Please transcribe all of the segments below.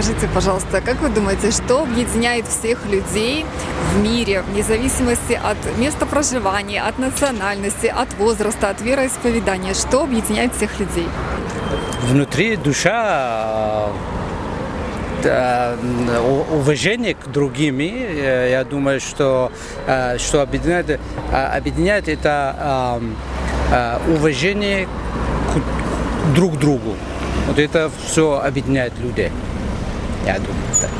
Скажите, пожалуйста, как вы думаете, что объединяет всех людей в мире, вне зависимости от места проживания, от национальности, от возраста, от вероисповедания? Что объединяет всех людей? Внутри душа э, у- уважение к другим, э, я думаю, что, э, что объединяет, э, объединяет это э, э, уважение к друг другу. Вот это все объединяет людей. Я думаю, так.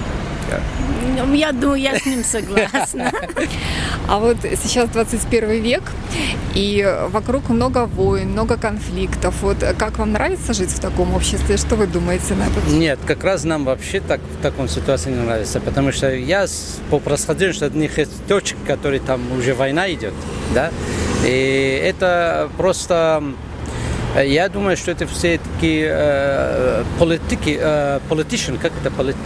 Ну, Я думаю, я с ним согласна. А вот сейчас 21 век, и вокруг много войн, много конфликтов. Вот как вам нравится жить в таком обществе? Что вы думаете на этот счет? Нет, как раз нам вообще так в таком ситуации не нравится, потому что я по происхождению что одних из точек, которые там уже война идет, да, и это просто, я думаю, что это все такие э, политики, э, politician, как это полит-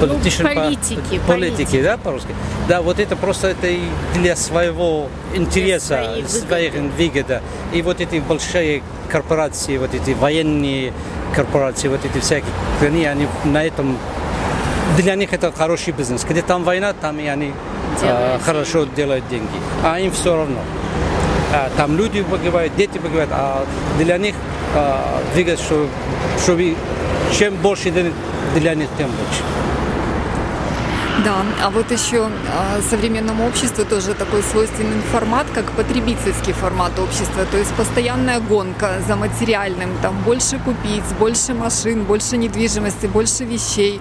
politician по- Ну, политики, политики, да, по-русски. Да, вот это просто это для своего интереса, выгоды. своих выгода. И вот эти большие корпорации, вот эти военные корпорации, вот эти всякие, они, они на этом для них это хороший бизнес. Где там война, там и они э, хорошо делают деньги. А им все равно. А, там люди погибают, дети погибают, а для них э, двигаться, что, чтобы чем больше для них, тем лучше. Да, а вот еще а, современному обществу тоже такой свойственный формат, как потребительский формат общества, то есть постоянная гонка за материальным, там больше купить, больше машин, больше недвижимости, больше вещей.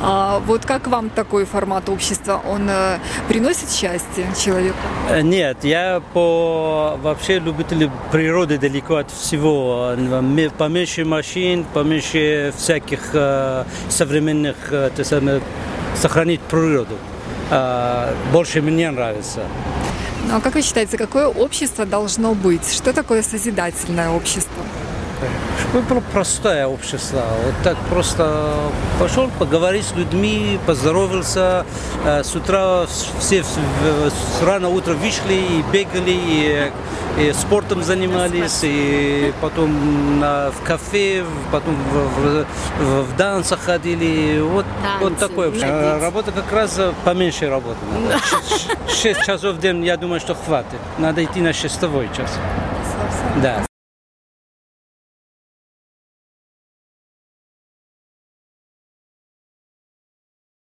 А, вот как вам такой формат общества? Он э, приносит счастье человеку? Э, Нет, я по вообще любитель природы далеко от всего. Ме- Поменьше машин, поменьше всяких э, современных, сохранить природу. Э, больше мне нравится. Ну а как вы считаете, какое общество должно быть? Что такое созидательное общество? Чтобы было простое общество. Вот так просто пошел, поговорить с людьми, поздоровался. Э, С утра все с рано утро вышли и бегали, и, и спортом занимались, и потом на, в кафе, потом в, в, в- данцах ходили. Вот, вот Танцы, такое общество. молодец. Работа как раз поменьше работы надо. Шесть часов в день, я думаю, что хватит. Надо идти на шестовой час. Да.